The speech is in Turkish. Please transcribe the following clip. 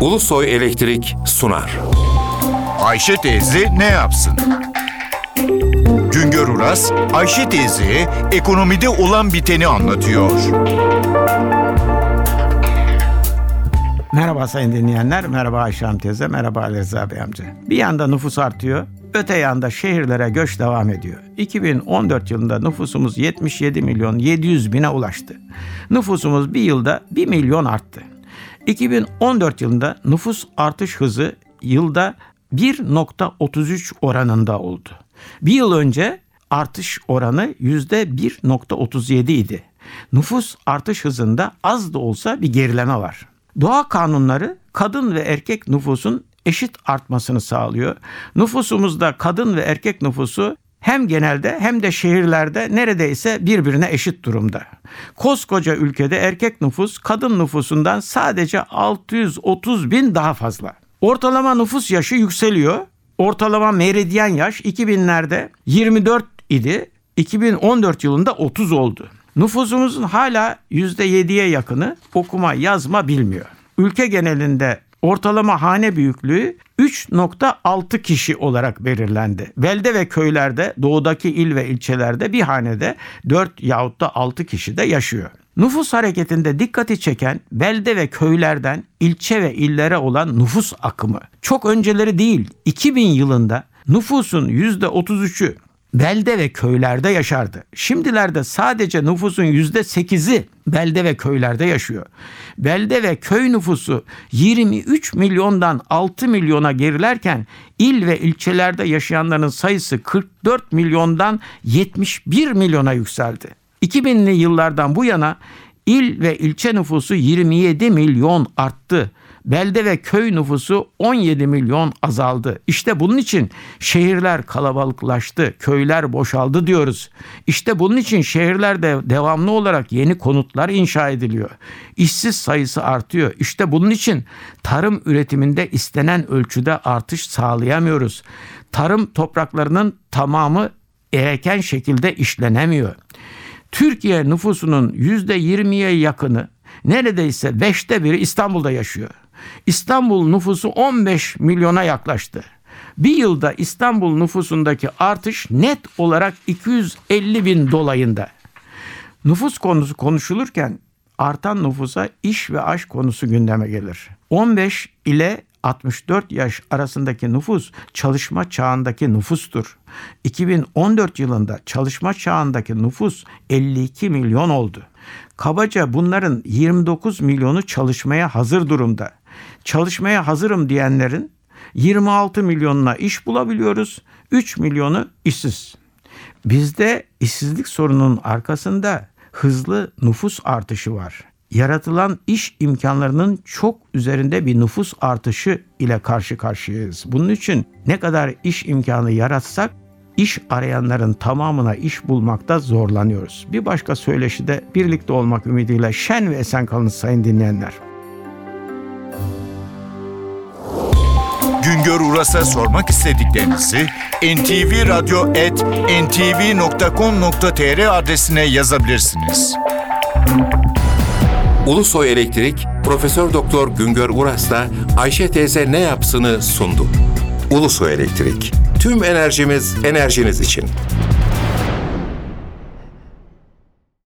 Ulusoy Elektrik sunar. Ayşe teyze ne yapsın? Güngör Uras, Ayşe teyze ekonomide olan biteni anlatıyor. Merhaba sayın dinleyenler, merhaba Ayşe Hanım teyze, merhaba Ali Rıza Bey amca. Bir yanda nüfus artıyor, öte yanda şehirlere göç devam ediyor. 2014 yılında nüfusumuz 77 milyon 700 bine ulaştı. Nüfusumuz bir yılda 1 milyon arttı. 2014 yılında nüfus artış hızı yılda 1.33 oranında oldu. Bir yıl önce artış oranı %1.37 idi. Nüfus artış hızında az da olsa bir gerileme var. Doğa kanunları kadın ve erkek nüfusun eşit artmasını sağlıyor. Nüfusumuzda kadın ve erkek nüfusu hem genelde hem de şehirlerde neredeyse birbirine eşit durumda. Koskoca ülkede erkek nüfus kadın nüfusundan sadece 630 bin daha fazla. Ortalama nüfus yaşı yükseliyor. Ortalama meridyen yaş 2000'lerde 24 idi. 2014 yılında 30 oldu. Nüfusumuzun hala %7'ye yakını okuma yazma bilmiyor. Ülke genelinde ortalama hane büyüklüğü 3.6 kişi olarak belirlendi. Belde ve köylerde doğudaki il ve ilçelerde bir hanede 4 yahut da 6 kişi de yaşıyor. Nüfus hareketinde dikkati çeken belde ve köylerden ilçe ve illere olan nüfus akımı. Çok önceleri değil 2000 yılında nüfusun %33'ü belde ve köylerde yaşardı. Şimdilerde sadece nüfusun yüzde sekizi belde ve köylerde yaşıyor. Belde ve köy nüfusu 23 milyondan 6 milyona gerilerken il ve ilçelerde yaşayanların sayısı 44 milyondan 71 milyona yükseldi. 2000'li yıllardan bu yana il ve ilçe nüfusu 27 milyon arttı belde ve köy nüfusu 17 milyon azaldı. İşte bunun için şehirler kalabalıklaştı, köyler boşaldı diyoruz. İşte bunun için şehirlerde devamlı olarak yeni konutlar inşa ediliyor. İşsiz sayısı artıyor. İşte bunun için tarım üretiminde istenen ölçüde artış sağlayamıyoruz. Tarım topraklarının tamamı gereken şekilde işlenemiyor. Türkiye nüfusunun %20'ye yakını neredeyse beşte biri İstanbul'da yaşıyor. İstanbul nüfusu 15 milyona yaklaştı. Bir yılda İstanbul nüfusundaki artış net olarak 250 bin dolayında. Nüfus konusu konuşulurken artan nüfusa iş ve aş konusu gündeme gelir. 15 ile 64 yaş arasındaki nüfus çalışma çağındaki nüfustur. 2014 yılında çalışma çağındaki nüfus 52 milyon oldu. Kabaca bunların 29 milyonu çalışmaya hazır durumda. Çalışmaya hazırım diyenlerin 26 milyonuna iş bulabiliyoruz. 3 milyonu işsiz. Bizde işsizlik sorunun arkasında hızlı nüfus artışı var. Yaratılan iş imkanlarının çok üzerinde bir nüfus artışı ile karşı karşıyayız. Bunun için ne kadar iş imkanı yaratsak iş arayanların tamamına iş bulmakta zorlanıyoruz. Bir başka söyleşide birlikte olmak ümidiyle şen ve esen kalın sayın dinleyenler. Güngör Uras'a sormak istediklerinizi ntvradio.ntv.com.tr adresine yazabilirsiniz. Ulusoy Elektrik Profesör Doktor Güngör Uras'la Ayşe teyze ne yapsını sundu. Ulusoy Elektrik. Tüm enerjimiz enerjiniz için.